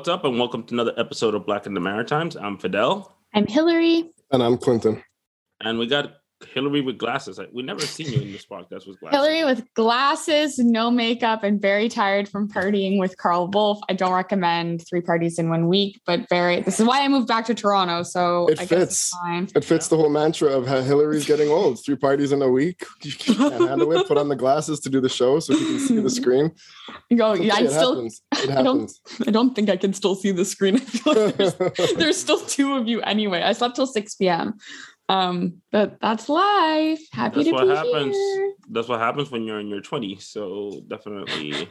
What's up, and welcome to another episode of Black in the Maritimes. I'm Fidel. I'm Hillary. And I'm Clinton. And we got Hillary with glasses. We never seen you in this podcast with glasses. Hillary with glasses, no makeup, and very tired from partying with Carl Wolf. I don't recommend three parties in one week, but very. This is why I moved back to Toronto. So it I fits. It fits the whole mantra of how Hillary's getting old. Three parties in a week. You can't handle it. Put on the glasses to do the show so you can see the screen. You go. Okay, yeah, I still. Happens. It I don't. I don't think I can still see the screen. I feel like there's, there's still two of you anyway. I slept till six p.m. Um, but that's life. Happy that's to what be happens. Here. That's what happens when you're in your 20s. So definitely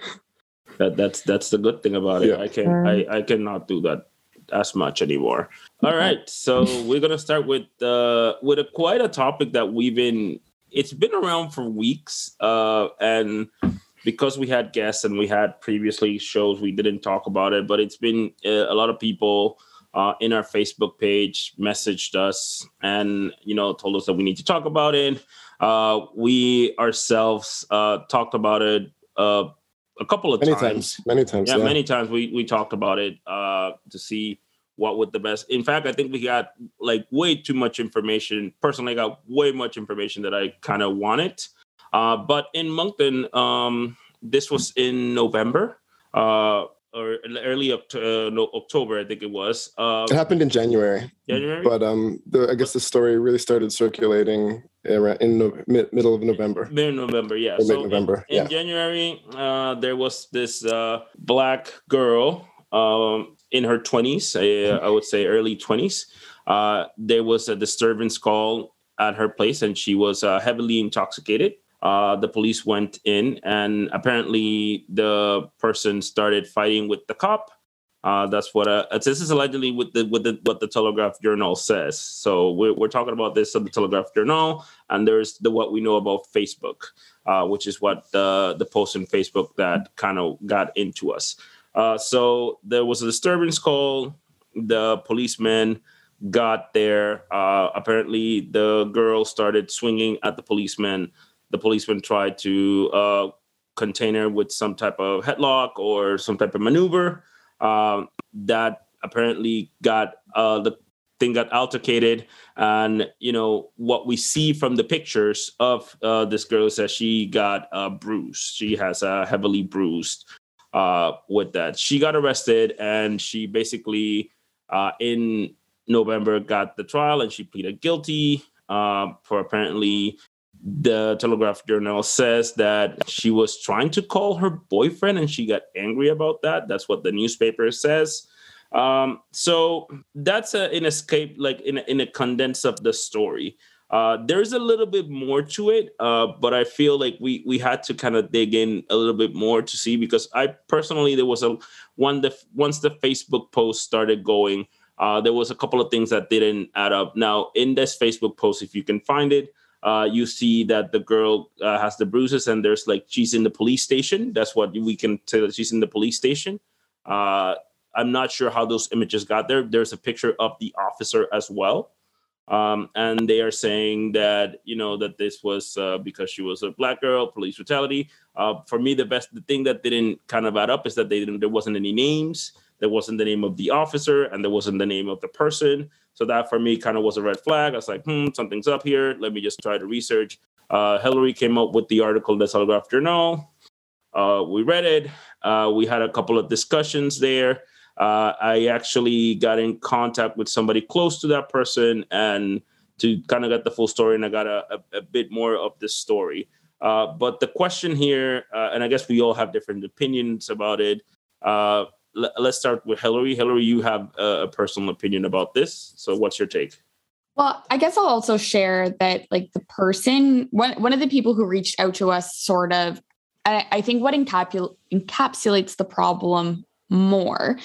that that's that's the good thing about it. Yeah. I can I, I cannot do that as much anymore. All right. So we're gonna start with uh with a quite a topic that we've been it's been around for weeks. Uh and because we had guests and we had previously shows, we didn't talk about it, but it's been uh, a lot of people uh, in our Facebook page, messaged us, and you know told us that we need to talk about it. Uh, we ourselves uh, talked about it uh, a couple of many times. times. Many times. Yeah, yeah, many times. We we talked about it uh, to see what would the best. In fact, I think we got like way too much information. Personally, I got way much information that I kind of wanted. Uh, but in Moncton, um, this was in November. Uh, or early up to, uh, no, October, I think it was. Um, it happened in January. January, but um, the, I guess the story really started circulating in no, mid, middle of November. Mid November, yeah. Or so November. In, yeah. January, uh, there was this uh, black girl um, in her twenties. Uh, I would say early twenties. Uh, there was a disturbance call at her place, and she was uh, heavily intoxicated uh, the police went in and apparently the person started fighting with the cop. Uh, that's what uh, this is allegedly with the with the what the Telegraph Journal says. So we're, we're talking about this on the Telegraph Journal, and there's the what we know about Facebook, uh, which is what the the post in Facebook that kind of got into us. Uh, so there was a disturbance call. The policeman got there. Uh, apparently, the girl started swinging at the policeman the policeman tried to uh, contain her with some type of headlock or some type of maneuver. Um, that apparently got uh, the thing got altercated, and you know what we see from the pictures of uh, this girl is that she got uh, bruised. She has a heavily bruised uh, with that. She got arrested, and she basically uh, in November got the trial, and she pleaded guilty uh, for apparently the Telegraph Journal says that she was trying to call her boyfriend and she got angry about that. That's what the newspaper says. Um, so that's a, an escape, like in a, in a condense of the story. Uh, there's a little bit more to it, uh, but I feel like we we had to kind of dig in a little bit more to see because I personally there was a one the once the Facebook post started going, uh, there was a couple of things that didn't add up. Now in this Facebook post, if you can find it, uh, you see that the girl uh, has the bruises and there's like she's in the police station. That's what we can tell she's in the police station. Uh, I'm not sure how those images got there. There's a picture of the officer as well. Um, and they are saying that you know that this was uh, because she was a black girl, police brutality. Uh, for me, the best the thing that didn't kind of add up is that they didn't there wasn't any names. There wasn't the name of the officer, and there wasn't the name of the person. So that for me kind of was a red flag. I was like, hmm, something's up here. Let me just try to research. Uh, Hillary came up with the article in the Telegraph Journal. Uh, we read it. Uh, we had a couple of discussions there. Uh, I actually got in contact with somebody close to that person and to kind of get the full story, and I got a, a, a bit more of the story. Uh, but the question here, uh, and I guess we all have different opinions about it let's start with Hillary. Hillary, you have a personal opinion about this. So, what's your take? Well, I guess I'll also share that, like, the person, one, one of the people who reached out to us, sort of, I, I think what encapsulates the problem more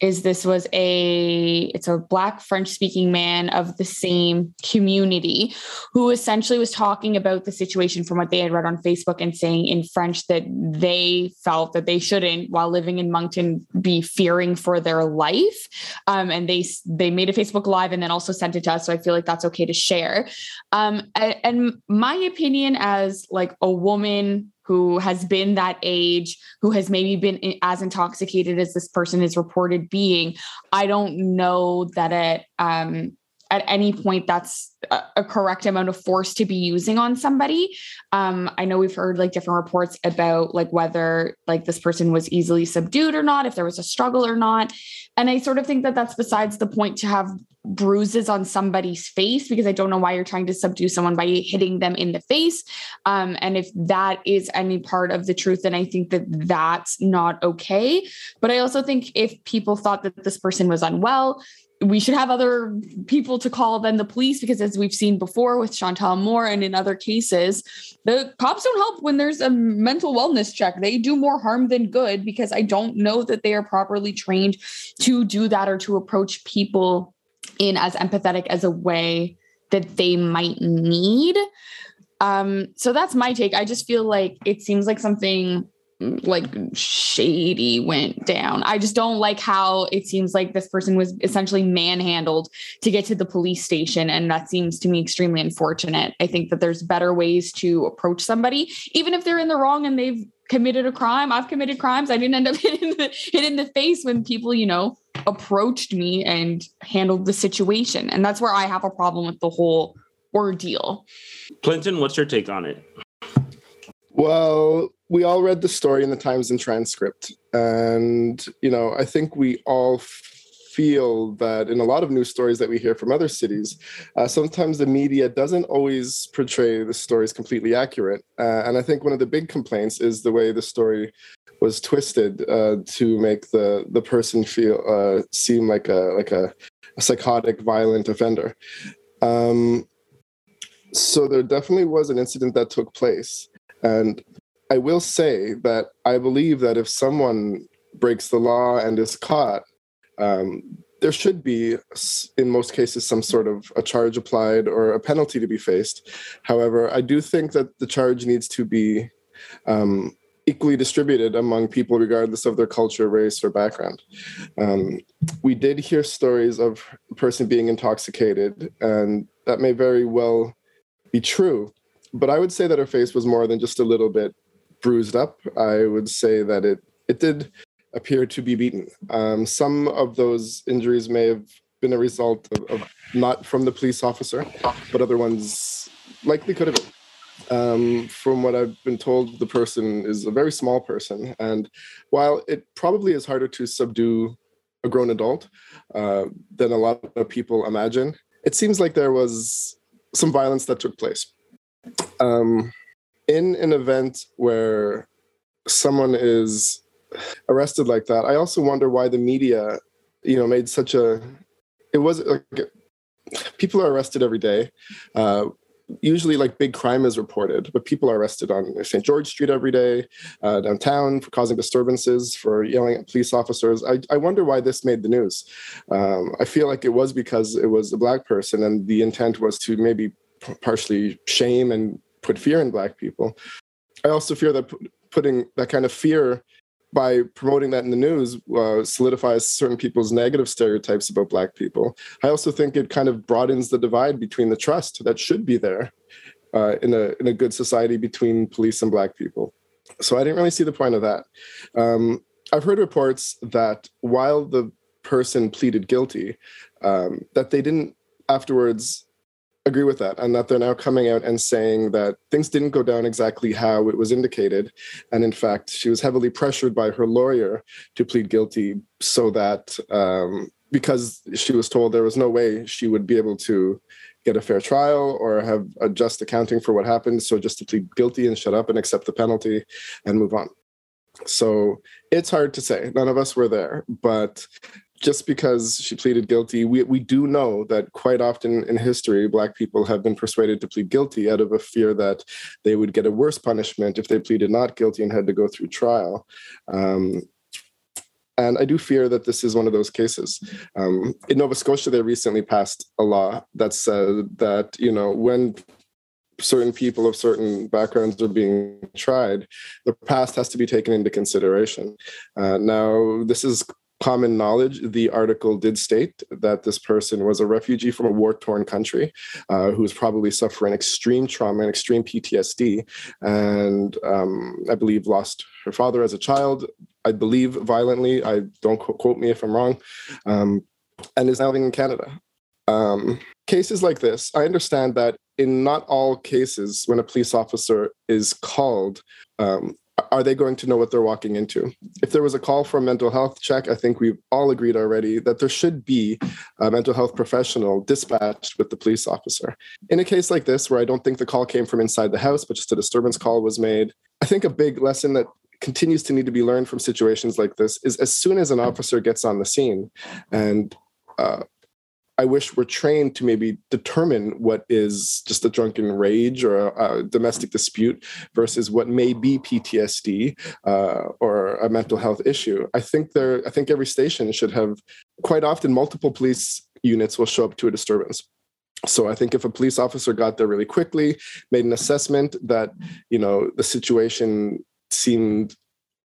is this was a it's a black french speaking man of the same community who essentially was talking about the situation from what they had read on facebook and saying in french that they felt that they shouldn't while living in moncton be fearing for their life. Um, and they they made a facebook live and then also sent it to us so i feel like that's okay to share. Um, and, and my opinion as like a woman who has been that age, who has maybe been as intoxicated as this person is reported being, I don't know that it um, at any point that's a, a, correct amount of force to be using on somebody. Um, I know we've heard like different reports about like whether like this person was easily subdued or not, if there was a struggle or not. And I sort of think that that's besides the point to have bruises on somebody's face because I don't know why you're trying to subdue someone by hitting them in the face. Um, and if that is any part of the truth, then I think that that's not okay. But I also think if people thought that this person was unwell, we should have other people to call than the police because as we've seen before with Chantel Moore and in other cases, the cops don't help when there's a mental wellness check. They do more harm than good because I don't know that they are properly trained to do that or to approach people in as empathetic as a way that they might need. Um, so that's my take. I just feel like it seems like something like shady went down. I just don't like how it seems like this person was essentially manhandled to get to the police station. And that seems to me extremely unfortunate. I think that there's better ways to approach somebody, even if they're in the wrong and they've committed a crime. I've committed crimes. I didn't end up hit in the, hit in the face when people, you know, approached me and handled the situation. And that's where I have a problem with the whole ordeal. Clinton, what's your take on it? Well, we all read the story in the Times and transcript. And, you know, I think we all feel that in a lot of news stories that we hear from other cities, uh, sometimes the media doesn't always portray the stories completely accurate. Uh, and I think one of the big complaints is the way the story was twisted uh, to make the the person feel uh, seem like a like a, a psychotic, violent offender. Um, so there definitely was an incident that took place, and I will say that I believe that if someone breaks the law and is caught, um, there should be, in most cases, some sort of a charge applied or a penalty to be faced. However, I do think that the charge needs to be um, equally distributed among people, regardless of their culture, race, or background. Um, we did hear stories of a person being intoxicated, and that may very well be true. But I would say that her face was more than just a little bit bruised up. I would say that it it did appear to be beaten. Um, some of those injuries may have been a result of, of, not from the police officer, but other ones likely could have been. Um, from what I've been told, the person is a very small person, and while it probably is harder to subdue a grown adult uh, than a lot of people imagine, it seems like there was some violence that took place. Um, in an event where someone is arrested like that, I also wonder why the media, you know, made such a. It was like people are arrested every day. Uh, usually, like big crime is reported, but people are arrested on St. George Street every day, uh, downtown for causing disturbances, for yelling at police officers. I, I wonder why this made the news. Um, I feel like it was because it was a black person, and the intent was to maybe partially shame and put fear in black people. I also fear that putting that kind of fear by promoting that in the news uh, solidifies certain people's negative stereotypes about black people. I also think it kind of broadens the divide between the trust that should be there uh, in a in a good society between police and black people. So I didn't really see the point of that. Um, I've heard reports that while the person pleaded guilty, um, that they didn't afterwards agree with that and that they're now coming out and saying that things didn't go down exactly how it was indicated. And in fact she was heavily pressured by her lawyer to plead guilty so that um, because she was told there was no way she would be able to get a fair trial or have a just accounting for what happened so just to plead guilty and shut up and accept the penalty and move on. So it's hard to say. None of us were there but just because she pleaded guilty, we, we do know that quite often in history, Black people have been persuaded to plead guilty out of a fear that they would get a worse punishment if they pleaded not guilty and had to go through trial. Um, and I do fear that this is one of those cases. Um, in Nova Scotia, they recently passed a law that said that, you know, when certain people of certain backgrounds are being tried, the past has to be taken into consideration. Uh, now, this is common knowledge, the article did state that this person was a refugee from a war torn country uh, who was probably suffering extreme trauma and extreme PTSD. And um, I believe lost her father as a child, I believe violently. I don't quote me if I'm wrong. Um, and is now living in Canada. Um, cases like this, I understand that in not all cases, when a police officer is called, um, are they going to know what they're walking into? If there was a call for a mental health check, I think we've all agreed already that there should be a mental health professional dispatched with the police officer. In a case like this, where I don't think the call came from inside the house, but just a disturbance call was made, I think a big lesson that continues to need to be learned from situations like this is as soon as an officer gets on the scene and uh, I wish we're trained to maybe determine what is just a drunken rage or a, a domestic dispute versus what may be PTSD uh, or a mental health issue. I think there. I think every station should have quite often multiple police units will show up to a disturbance. So I think if a police officer got there really quickly, made an assessment that you know the situation seemed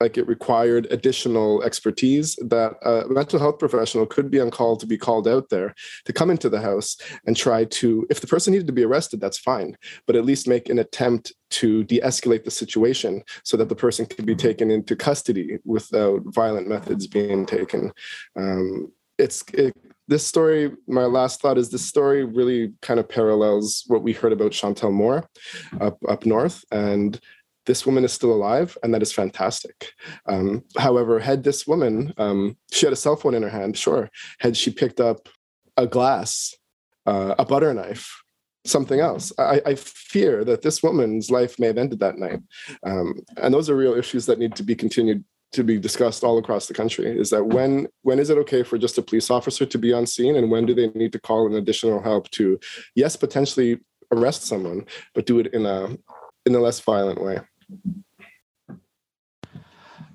like it required additional expertise that a mental health professional could be on call to be called out there to come into the house and try to if the person needed to be arrested that's fine but at least make an attempt to de-escalate the situation so that the person could be taken into custody without violent methods being taken. Um, it's it, this story my last thought is this story really kind of parallels what we heard about chantel moore up up north and this woman is still alive, and that is fantastic. Um, however, had this woman, um, she had a cell phone in her hand, sure. Had she picked up a glass, uh, a butter knife, something else, I, I, fear that this woman's life may have ended that night. Um, and those are real issues that need to be continued to be discussed all across the country is that when when is it okay for just a police officer to be on scene and when do they need to call in additional help to yes potentially arrest someone but do it in a in a less violent way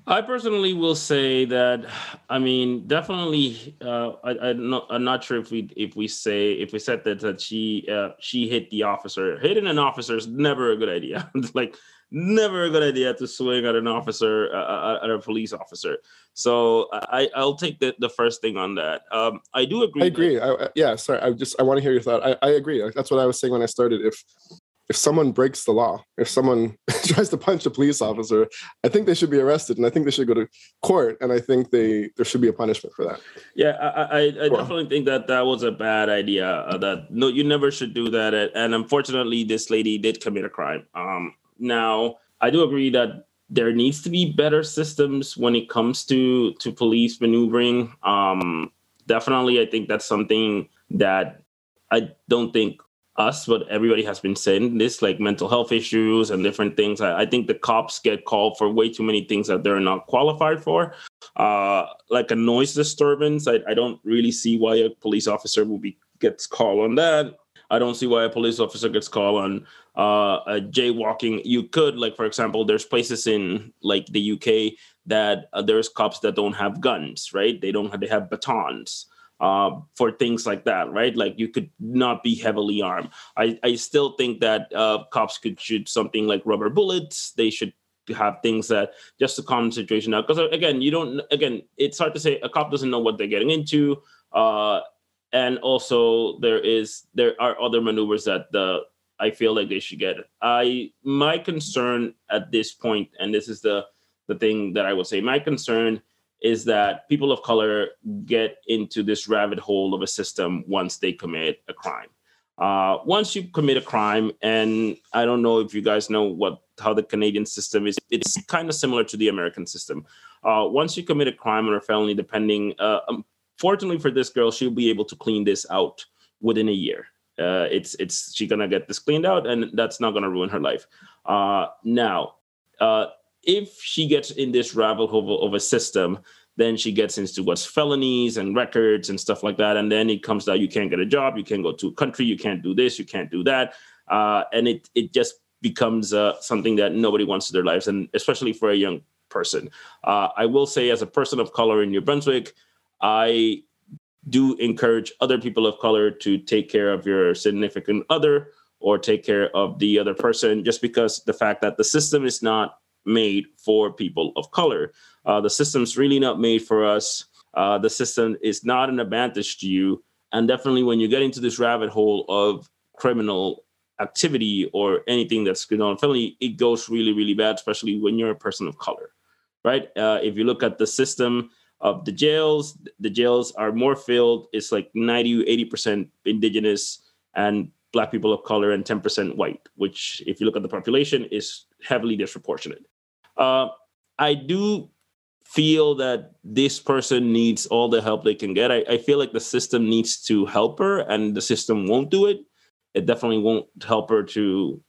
I personally will say that, I mean, definitely, uh, I, am not, I'm not sure if we if we say if we said that that she uh, she hit the officer. Hitting an officer is never a good idea. like never a good idea to swing at an officer uh, uh, at a police officer. So I I'll take the, the first thing on that. Um, I do agree. I agree. That- I, yeah, sorry. I just I want to hear your thought. I, I agree. That's what I was saying when I started. If if someone breaks the law, if someone tries to punch a police officer, I think they should be arrested, and I think they should go to court, and I think they there should be a punishment for that. Yeah, I, I, I definitely think that that was a bad idea. Uh, that no, you never should do that. And unfortunately, this lady did commit a crime. Um, now I do agree that there needs to be better systems when it comes to to police maneuvering. Um, definitely, I think that's something that I don't think us, but everybody has been saying this, like mental health issues and different things. I, I, think the cops get called for way too many things that they're not qualified for. Uh, like a noise disturbance, I, I don't really see why a police officer will be gets called on that. I don't see why a police officer gets called on uh, a jaywalking. You could, like, for example, there's places in like the UK that uh, there's cops that don't have guns, right? They don't have, they have batons uh, for things like that, right? Like you could not be heavily armed. I, I still think that uh, cops could shoot something like rubber bullets. They should have things that just to calm the situation out. Because uh, again, you don't. Again, it's hard to say. A cop doesn't know what they're getting into. Uh, and also, there is there are other maneuvers that the I feel like they should get. I my concern at this point, and this is the the thing that I will say. My concern is that people of color get into this rabbit hole of a system once they commit a crime. Uh, once you commit a crime, and I don't know if you guys know what how the Canadian system is, it's kind of similar to the American system. Uh, once you commit a crime or a felony, depending, uh, um, fortunately for this girl, she'll be able to clean this out within a year. Uh, it's it's she's gonna get this cleaned out, and that's not gonna ruin her life. Uh, now, uh, if she gets in this rabbit hole of a system, then she gets into what's felonies and records and stuff like that. And then it comes out you can't get a job, you can't go to a country, you can't do this, you can't do that. Uh, and it it just becomes uh, something that nobody wants in their lives, and especially for a young person. Uh, I will say, as a person of color in New Brunswick, I do encourage other people of color to take care of your significant other or take care of the other person just because the fact that the system is not made for people of color. Uh, the system's really not made for us. uh, the system is not an advantage to you. And definitely when you get into this rabbit hole of criminal activity or anything that's going on it goes really, really bad, especially when you're a person of color, right? Uh, if you look at the system of the jails, the jails are more filled. It's like 90, 80% indigenous and black people of color and 10% white, which if you look at the population is heavily disproportionate. Uh, I do feel that this person needs all the help they can get. I, I, feel like the system needs to help her and the system won't do it. It definitely won't help her to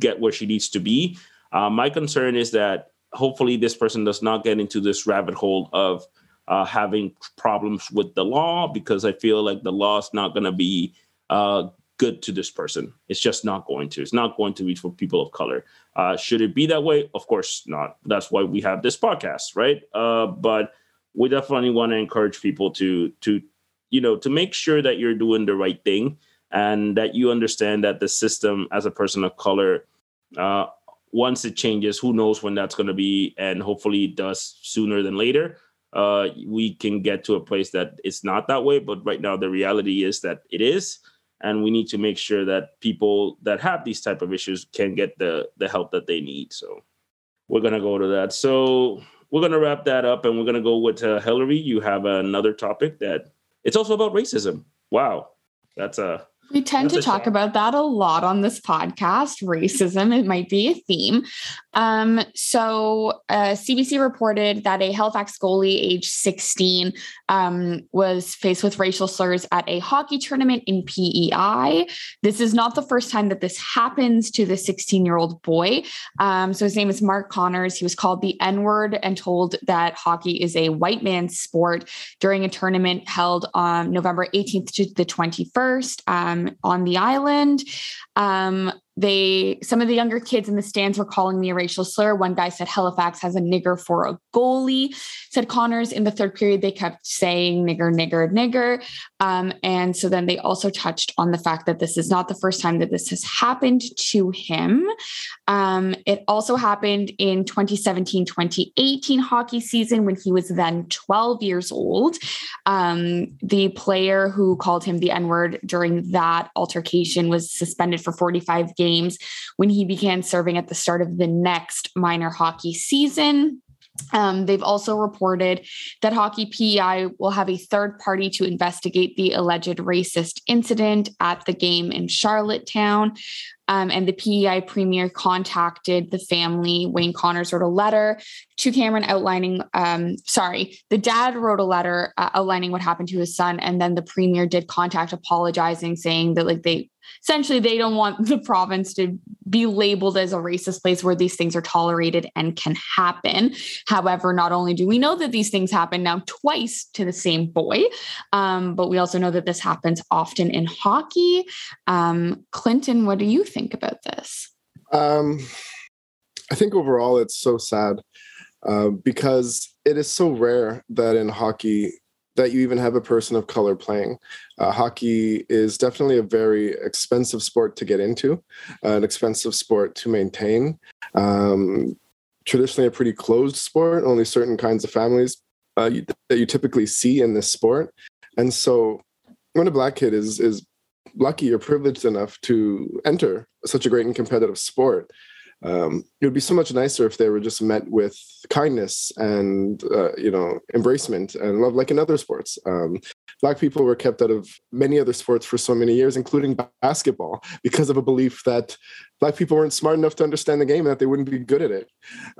get where she needs to be. Uh, my concern is that hopefully this person does not get into this rabbit hole of uh, having problems with the law because I feel like the law is not going to be uh, good to this person. It's just not going to. It's not going to be for people of color. Uh, should it be that way? Of course not. That's why we have this podcast, right? Uh, but we definitely want to encourage people to to you know to make sure that you're doing the right thing and that you understand that the system as a person of color uh, once it changes who knows when that's going to be and hopefully it does sooner than later uh, we can get to a place that it's not that way but right now the reality is that it is and we need to make sure that people that have these type of issues can get the the help that they need. So we're going to go to that. So we're going to wrap that up and we're going to go with uh, hillary. You have another topic that it's also about racism. Wow. That's a we tend to talk about that a lot on this podcast. Racism, it might be a theme. Um, so, uh, CBC reported that a Halifax goalie, age 16, um, was faced with racial slurs at a hockey tournament in PEI. This is not the first time that this happens to the 16 year old boy. Um, so, his name is Mark Connors. He was called the N word and told that hockey is a white man's sport during a tournament held on November 18th to the 21st. On the island. Um, they some of the younger kids in the stands were calling me a racial slur. One guy said Halifax has a nigger for a goalie. Said Connors in the third period they kept saying nigger, nigger, nigger. Um, and so then they also touched on the fact that this is not the first time that this has happened to him. Um, it also happened in 2017 2018 hockey season when he was then 12 years old. Um, the player who called him the N word during that altercation was suspended for 45 games when he began serving at the start of the next minor hockey season. Um, they've also reported that Hockey PEI will have a third party to investigate the alleged racist incident at the game in Charlottetown. Um, and the PEI premier contacted the family. Wayne Connors wrote a letter to Cameron outlining, um, sorry, the dad wrote a letter uh, outlining what happened to his son. And then the premier did contact apologizing, saying that like they essentially they don't want the province to be labeled as a racist place where these things are tolerated and can happen. However, not only do we know that these things happen now twice to the same boy, um, but we also know that this happens often in hockey. Um, Clinton, what do you think about this? Um, I think overall it's so sad uh, because it is so rare that in hockey that you even have a person of color playing. Uh, hockey is definitely a very expensive sport to get into, uh, an expensive sport to maintain. Um, traditionally, a pretty closed sport. Only certain kinds of families uh, you, that you typically see in this sport, and so when a black kid is is lucky or privileged enough to enter such a great and competitive sport, um, it would be so much nicer if they were just met with kindness and uh, you know embracement and love like in other sports um, black people were kept out of many other sports for so many years including basketball because of a belief that black people weren't smart enough to understand the game and that they wouldn't be good at it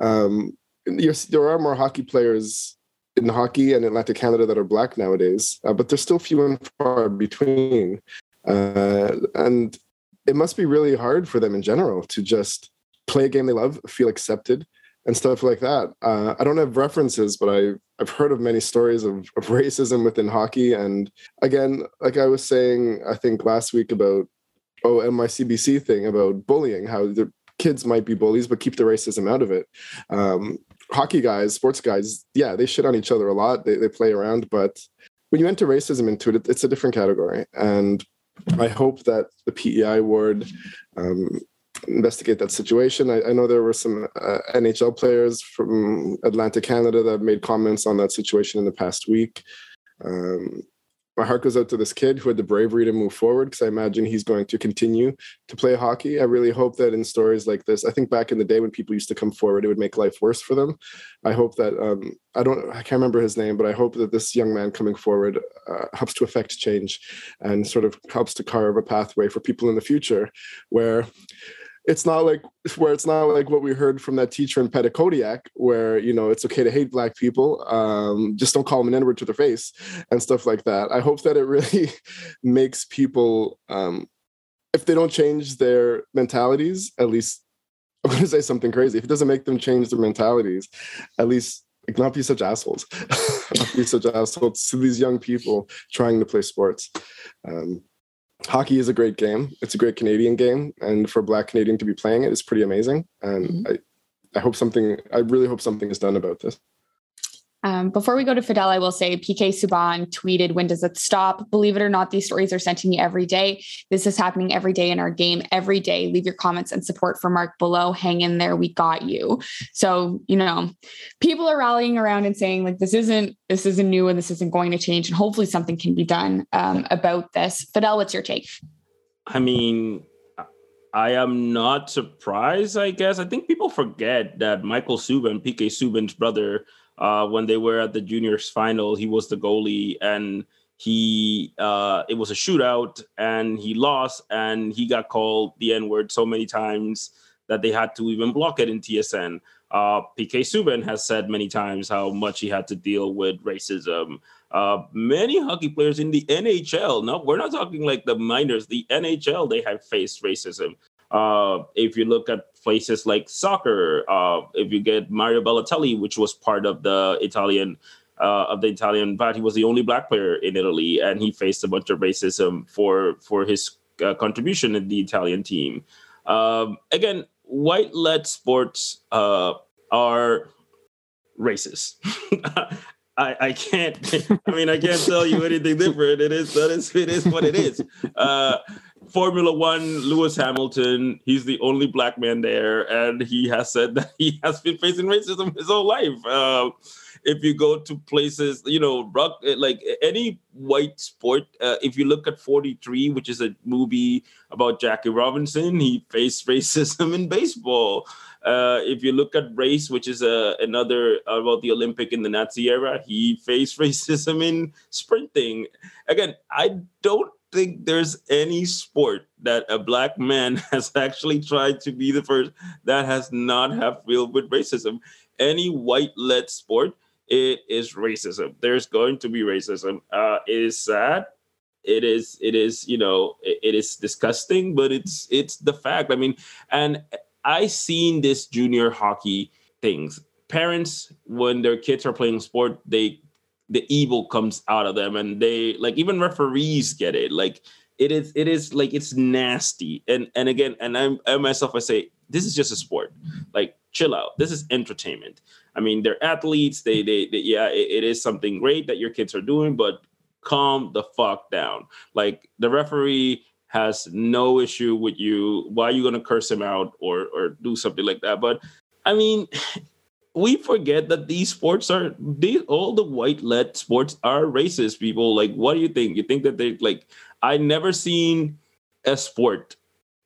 um, there are more hockey players in hockey and Atlantic Canada that are black nowadays, uh, but they're still few and far between. Uh, and it must be really hard for them in general to just play a game they love, feel accepted, and stuff like that. Uh, I don't have references, but I I've heard of many stories of, of racism within hockey. And again, like I was saying, I think last week about oh NYCBC thing about bullying, how the kids might be bullies, but keep the racism out of it. Um, hockey guys, sports guys, yeah, they shit on each other a lot. They they play around, but when you enter racism into it, it's a different category. And I hope that the PEI ward um, investigate that situation. I, I know there were some uh, NHL players from Atlantic Canada that made comments on that situation in the past week. Um, my heart goes out to this kid who had the bravery to move forward because I imagine he's going to continue to play hockey. I really hope that in stories like this, I think back in the day when people used to come forward, it would make life worse for them. I hope that um, I don't, I can't remember his name, but I hope that this young man coming forward uh, helps to affect change and sort of helps to carve a pathway for people in the future where it's not like where it's not like what we heard from that teacher in Petitcodiac, where you know it's okay to hate black people, um, just don't call them an N-word to their face and stuff like that. I hope that it really makes people, um, if they don't change their mentalities, at least I'm going to say something crazy. If it doesn't make them change their mentalities, at least like, not be such assholes, not be such assholes to these young people trying to play sports. Um, hockey is a great game. It's a great Canadian game, and for Black Canadian to be playing it is pretty amazing. And mm-hmm. I, I hope something. I really hope something is done about this. Um, before we go to Fidel, I will say PK Subban tweeted, When does it stop? Believe it or not, these stories are sent to me every day. This is happening every day in our game, every day. Leave your comments and support for Mark below. Hang in there. We got you. So, you know, people are rallying around and saying, like, this isn't, this isn't new and this isn't going to change. And hopefully something can be done um, about this. Fidel, what's your take? I mean, I am not surprised, I guess. I think people forget that Michael Subban, PK Subban's brother, uh, when they were at the juniors final. He was the goalie, and he uh, it was a shootout, and he lost, and he got called the N word so many times that they had to even block it in TSN. Uh, PK Subban has said many times how much he had to deal with racism. Uh, many hockey players in the NHL, no, we're not talking like the minors, the NHL, they have faced racism. Uh, if you look at places like soccer, uh, if you get Mario Balotelli, which was part of the Italian uh, of the Italian, but he was the only black player in Italy, and he faced a bunch of racism for for his uh, contribution in the Italian team. Um, again, white-led sports uh, are racist. I, I can't. I mean, I can't tell you anything different. It is that is it is what it is. Formula One, Lewis Hamilton, he's the only black man there, and he has said that he has been facing racism his whole life. Uh, if you go to places, you know, rock, like any white sport, uh, if you look at 43, which is a movie about Jackie Robinson, he faced racism in baseball. Uh, if you look at race, which is uh, another about the Olympic in the Nazi era, he faced racism in sprinting. Again, I don't think there's any sport that a black man has actually tried to be the first that has not have filled with racism. Any white-led sport, it is racism. There's going to be racism. Uh, it is sad. It is. It is. You know. It, it is disgusting, but it's it's the fact. I mean, and I seen this junior hockey things. Parents, when their kids are playing sport, they the evil comes out of them and they like even referees get it. Like it is it is like it's nasty. And and again and I'm, i myself i say this is just a sport. Like chill out. This is entertainment. I mean they're athletes. They they, they yeah it, it is something great that your kids are doing but calm the fuck down. Like the referee has no issue with you why are you going to curse him out or or do something like that. But i mean we forget that these sports are these all the white led sports are racist people. Like what do you think? You think that they like i never seen a sport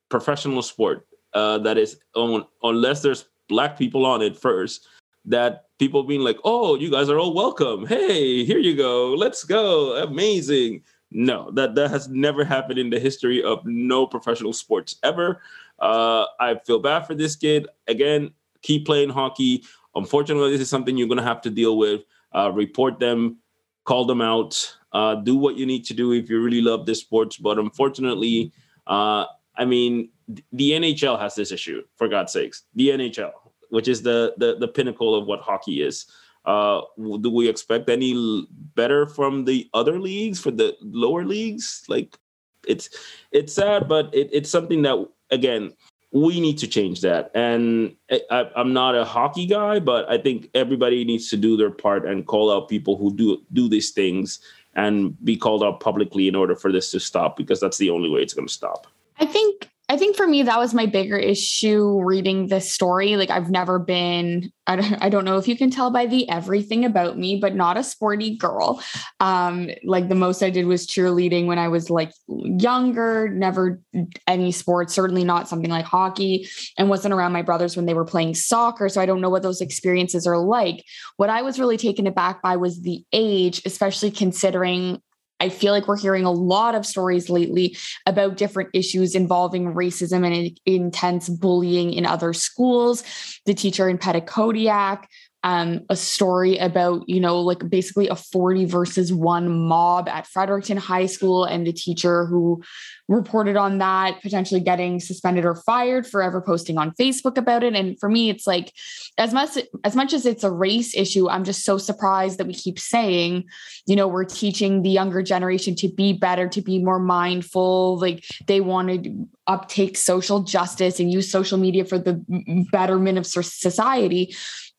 professional sport uh that is on unless there's black people on it first that people being like oh you guys are all welcome. Hey here you go. Let's go. Amazing. No that that has never happened in the history of no professional sports ever. Uh i feel bad for this kid. Again keep playing hockey Unfortunately, this is something you're going to have to deal with. Uh, report them, call them out, uh, do what you need to do if you really love this sports. But unfortunately, uh, I mean, the NHL has this issue. For God's sakes, the NHL, which is the the, the pinnacle of what hockey is. Uh, do we expect any better from the other leagues for the lower leagues? Like, it's it's sad, but it, it's something that again we need to change that. And I, am not a hockey guy, but I think everybody needs to do their part and call out people who do do these things and be called out publicly in order for this to stop because that's the only way it's going to stop. I think I think for me, that was my bigger issue reading this story. Like, I've never been, I don't, know if you can tell by the everything about me, but not a sporty girl. Um, like, the most I did was cheerleading when I was like younger, never any sports, certainly not something like hockey, and wasn't around my brothers when they were playing soccer. So I don't know what those experiences are like. What I was really taken aback by was the age, especially considering I feel like we're hearing a lot of stories lately about different issues involving racism and intense bullying in other schools. The teacher in Petitcodiac, um, a story about, you know, like basically a 40 versus one mob at Fredericton High School and the teacher who reported on that, potentially getting suspended or fired for ever posting on Facebook about it. And for me, it's like as much as much as it's a race issue, I'm just so surprised that we keep saying, you know, we're teaching the younger generation to be better, to be more mindful. Like they want to uptake social justice and use social media for the betterment of society.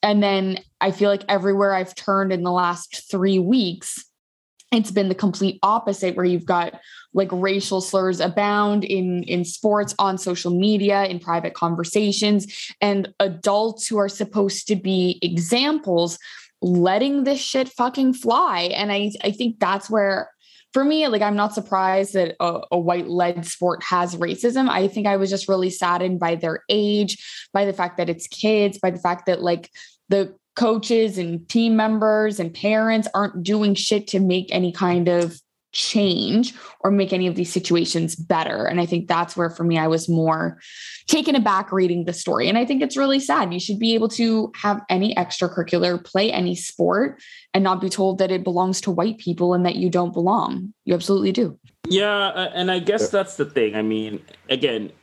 And then I feel like everywhere I've turned in the last three weeks, it's been the complete opposite where you've got like racial slurs abound in in sports on social media in private conversations. And adults who are supposed to be examples letting this shit fucking fly. And i i think that's where for me like i'm not surprised that a, a white led sport has racism. I think i was just really saddened by their age by the fact that it's kids by the fact that like the coaches and team members and parents aren't doing shit to make any kind of change or make any of these situations better. And I think that's where, for me, I was more taken aback reading the story. And I think it's really sad. You should be able to have any extracurricular, play any sport, and not be told that it belongs to white people and that you don't belong. You absolutely do. Yeah. And I guess that's the thing. I mean, again,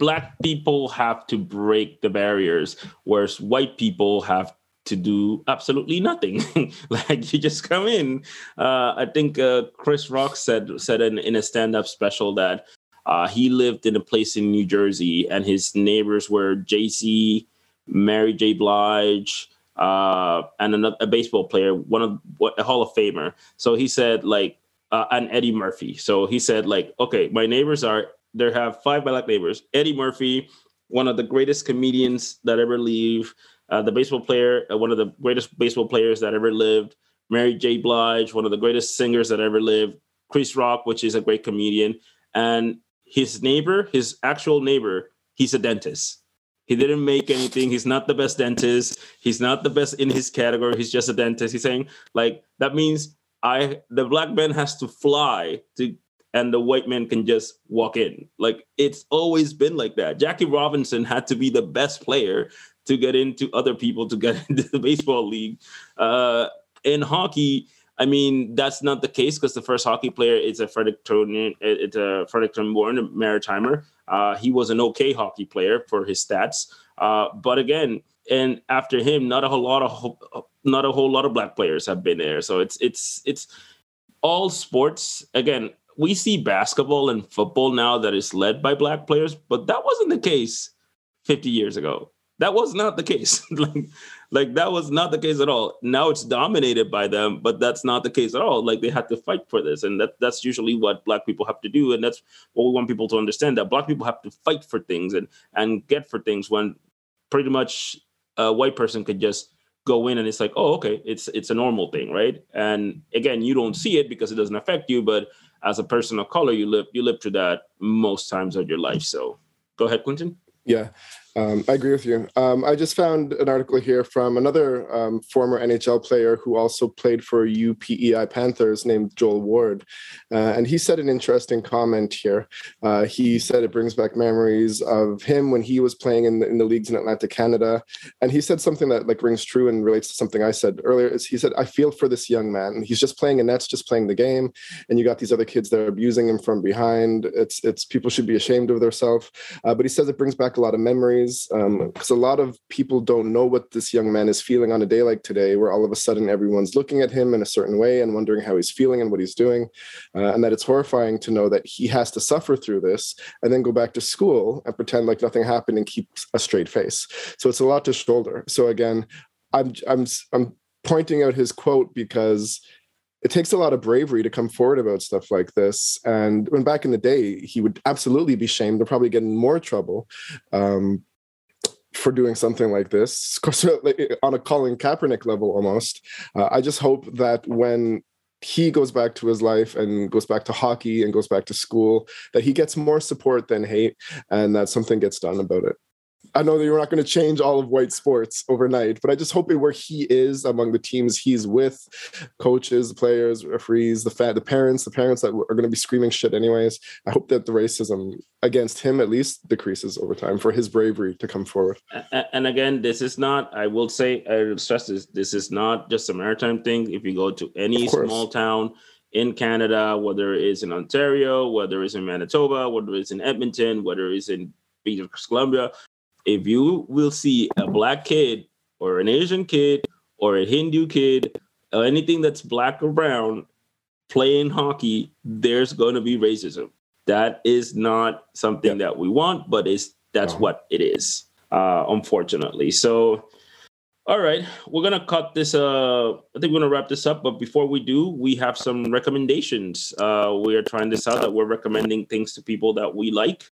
black people have to break the barriers, whereas white people have to do absolutely nothing. like you just come in. Uh, I think uh, Chris Rock said said in, in a stand up special that uh, he lived in a place in New Jersey and his neighbors were Jay Z, Mary J. Blige, uh, and another, a baseball player, one of a Hall of Famer. So he said like uh, and Eddie Murphy. So he said like, okay, my neighbors are there have five black neighbors. Eddie Murphy, one of the greatest comedians that ever lived, uh, the baseball player, uh, one of the greatest baseball players that ever lived. Mary J. Blige, one of the greatest singers that ever lived. Chris Rock, which is a great comedian, and his neighbor, his actual neighbor, he's a dentist. He didn't make anything. He's not the best dentist. He's not the best in his category. He's just a dentist. He's saying like that means I the black man has to fly to and the white man can just walk in. Like it's always been like that. Jackie Robinson had to be the best player to get into other people to get into the baseball league. Uh, in hockey, I mean that's not the case because the first hockey player is a Frederick Fredericton, it's a Fredericton born a Maritimer. Uh, he was an okay hockey player for his stats, uh, but again, and after him, not a whole lot of not a whole lot of black players have been there. So it's it's it's all sports again we see basketball and football now that is led by black players, but that wasn't the case 50 years ago. That was not the case. like, like that was not the case at all. Now it's dominated by them, but that's not the case at all. Like they had to fight for this, and that that's usually what black people have to do, and that's what we want people to understand that black people have to fight for things and and get for things when pretty much a white person could just go in and it's like, oh, okay, it's it's a normal thing, right? And again, you don't see it because it doesn't affect you, but as a person of color, you live you live through that most times of your life. So go ahead, Clinton. Yeah, um, I agree with you. Um, I just found an article here from another um, former NHL player who also played for UPEI Panthers named Joel Ward. Uh, and he said an interesting comment here. Uh, he said it brings back memories of him when he was playing in the, in the leagues in Atlantic Canada. And he said something that like rings true and relates to something I said earlier. Is he said, I feel for this young man. He's just playing and that's just playing the game. And you got these other kids that are abusing him from behind. It's, it's people should be ashamed of themselves. Uh, but he says it brings back a lot of memories because um, a lot of people don't know what this young man is feeling on a day like today, where all of a sudden everyone's looking at him in a certain way and wondering how he's feeling and what he's doing, uh, and that it's horrifying to know that he has to suffer through this and then go back to school and pretend like nothing happened and keep a straight face. So it's a lot to shoulder. So again, I'm I'm I'm pointing out his quote because it takes a lot of bravery to come forward about stuff like this. And when back in the day, he would absolutely be shamed and probably get in more trouble. Um, for doing something like this, on a Colin Kaepernick level almost. Uh, I just hope that when he goes back to his life and goes back to hockey and goes back to school, that he gets more support than hate and that something gets done about it. I know that you're not going to change all of white sports overnight, but I just hope it where he is among the teams he's with, coaches, players, referees, the fa- the parents, the parents that are going to be screaming shit anyways. I hope that the racism against him at least decreases over time for his bravery to come forward. And again, this is not. I will say, I will stress this. This is not just a maritime thing. If you go to any small town in Canada, whether it's in Ontario, whether it's in Manitoba, whether it's in Edmonton, whether it's in British Columbia, if you will see a black kid or an Asian kid or a Hindu kid or anything that's black or brown playing hockey, there's going to be racism. That is not something that we want, but it's that's uh-huh. what it is, uh, unfortunately. So, all right, we're gonna cut this. Uh, I think we're gonna wrap this up. But before we do, we have some recommendations. Uh, we are trying this out. That we're recommending things to people that we like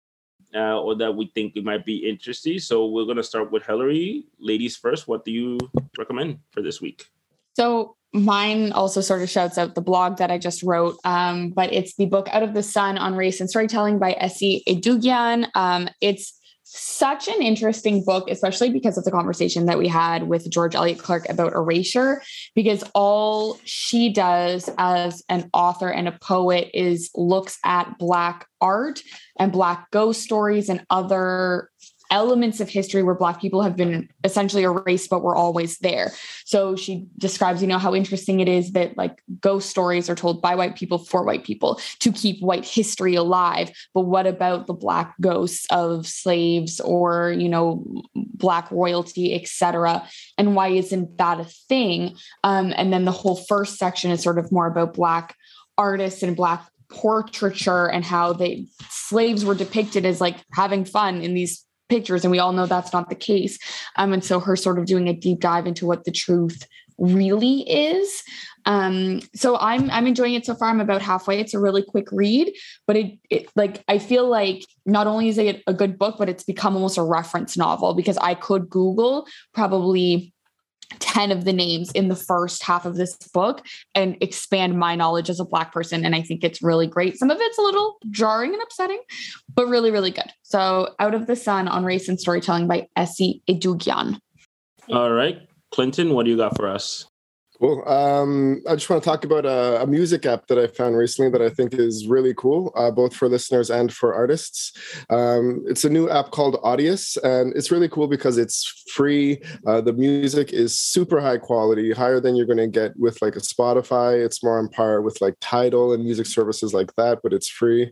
uh, or that we think it might be interesting. So we're going to start with Hillary. Ladies first, what do you recommend for this week? So mine also sort of shouts out the blog that I just wrote, um, but it's the book Out of the Sun on Race and Storytelling by Esi Edugyan. Um, it's such an interesting book, especially because of the conversation that we had with George Elliott Clarke about erasure, because all she does as an author and a poet is looks at Black art and Black ghost stories and other elements of history where black people have been essentially erased but were always there. So she describes you know how interesting it is that like ghost stories are told by white people for white people to keep white history alive. But what about the black ghosts of slaves or you know black royalty etc and why isn't that a thing? Um, and then the whole first section is sort of more about black artists and black portraiture and how they slaves were depicted as like having fun in these pictures and we all know that's not the case. Um, and so her sort of doing a deep dive into what the truth really is. Um, so i'm i'm enjoying it so far. I'm about halfway. It's a really quick read but it, it like i feel like not only is it a good book but it's become almost a reference novel because i could google probably 10 of the names in the first half of this book and expand my knowledge as a black person and i think it's really great. Some of it's a little jarring and upsetting but really really good. So out of the sun on race and storytelling by Esi Edugyan all right clinton what do you got for us Cool. Um, I just want to talk about a, a, music app that I found recently that I think is really cool, uh, both for listeners and for artists. Um, it's a new app called Audius, and it's really cool because it's free. Uh, the music is super high quality, higher than you're going to get with like a Spotify. It's more on par with like Tidal and music services like that, but it's free.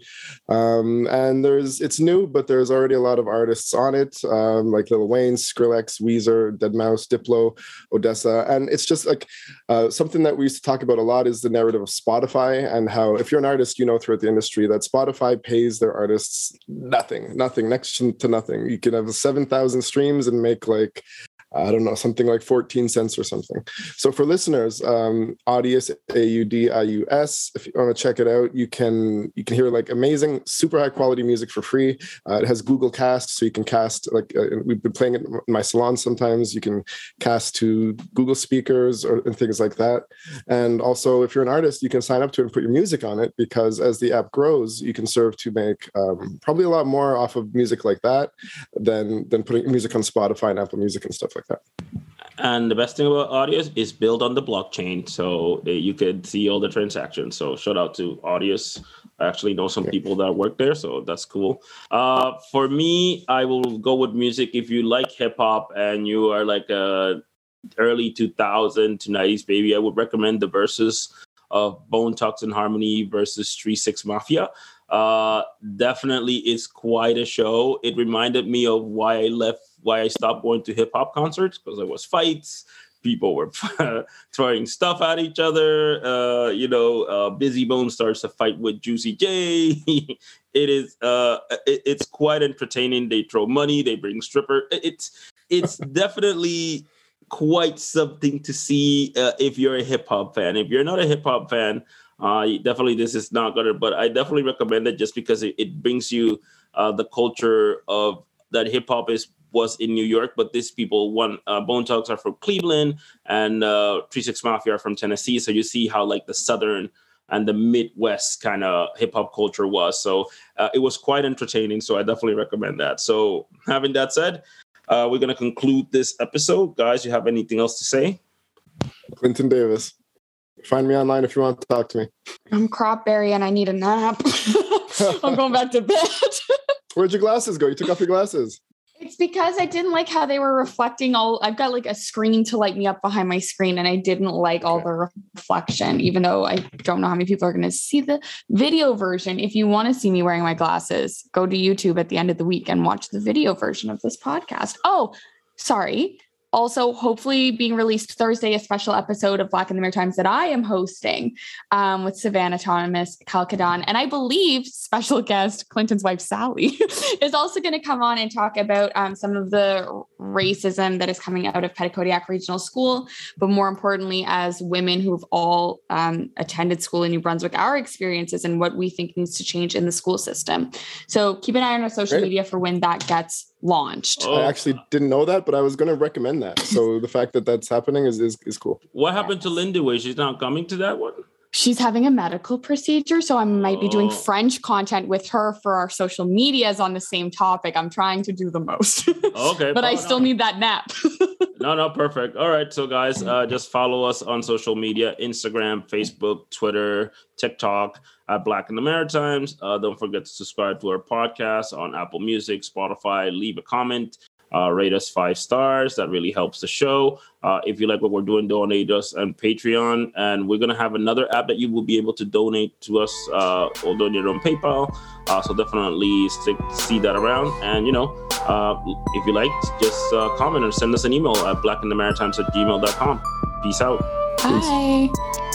Um, and there's it's new, but there's already a lot of artists on it, um, like Lil Wayne, Skrillex, Weezer, Deadmau5, Diplo, ODESZA, and it's just like uh, something that we used to talk about a lot is the narrative of Spotify and how, if you're an artist, you know throughout the industry that Spotify pays their artists nothing, nothing, next to nothing. You can have 7,000 streams and make like I don't know, something like 14 cents or something. So for listeners, um, Audius, A-U-D-I-U-S, if you want to check it out, you can you can hear like amazing, super high quality music for free. Uh, it has Google Cast, so you can cast like uh, we've been playing it in my salon sometimes. You can cast to Google speakers or and things like that. And also, if you're an artist, you can sign up to it and put your music on it because as the app grows, you can serve to make um, probably a lot more off of music like that than than putting music on Spotify and Apple Music and stuff that. And the best thing about Audius is built on the blockchain, so you could see all the transactions. So shout out to Audius. I actually know some people that work there, so that's cool. Uh, for me, I will go with music. If you like hip hop and you are like a early 2000 to 90s baby, I would recommend the verses of Bone Thugs-n-Harmony versus Three Six Mafia. Uh, definitely is quite a show. It reminded me of why I left, why I stopped going to hip hop concerts because there was fights. People were throwing stuff at each other. Uh, you know, uh, Bizzy Bone starts to fight with Juicy J. it is, uh, it, it's quite entertaining. They throw money. They bring stripper. It's, it's definitely quite something to see uh, if you're a hip hop fan. If you're not a hip hop fan, uh, definitely this is not gonna. But I definitely recommend it just because it, it brings you uh, the culture of that hip hop is was in New York, but these people, one uh, Bone Thugs are from Cleveland, and uh, Three Six Mafia are from Tennessee. So you see how like the southern and the Midwest kind of hip hop culture was. So uh, it was quite entertaining. So I definitely recommend that. So having that said, uh, we're gonna conclude this episode, guys. You have anything else to say? Clinton Davis. Find me online if you want to talk to me. I'm Cropberry and I need a nap. I'm going back to bed. Where'd your glasses go? You took off your glasses. It's because I didn't like how they were reflecting all. I've got like a screen to light me up behind my screen, and I didn't like all the reflection, even though I don't know how many people are going to see the video version. If you want to see me wearing my glasses, go to YouTube at the end of the week and watch the video version of this podcast. Oh, sorry also hopefully being released Thursday, a special episode of Black in the Maritimes that I am hosting um, with Savannah Thomas, Calcadon, and I believe special guest Clinton's wife Sally is also going to come on and talk about um, some of the racism that is coming out of Petitcodiac Regional School, but more importantly, as women who've all um, attended school in New Brunswick, our experiences and what we think needs to change in the school system. So keep an eye on our social Great. media for when that gets launched. Oh. I actually didn't know that, but I was going to recommend that. So the fact that that's happening is is, is cool. What happened to Linda? Way she's not coming to that one. She's having a medical procedure, so I might be doing oh. French content with her for our social medias on the same topic. I'm trying to do the most. okay, but I still need that nap. no, no, perfect. All right, so guys, uh, just follow us on social media: Instagram, Facebook, Twitter, TikTok at Black in the Maritimes. Uh, don't forget to subscribe to our podcast on Apple Music, Spotify. Leave a comment. Uh, rate us five stars. That really helps the show. Uh, if you like what we're doing, donate us on Patreon. And we're going to have another app that you will be able to donate to us uh, or donate on PayPal. Uh, so definitely stick, see that around. And, you know, uh, if you like, just uh, comment or send us an email at blackinthemaritimes at gmail.com. Peace out. Bye. Peace.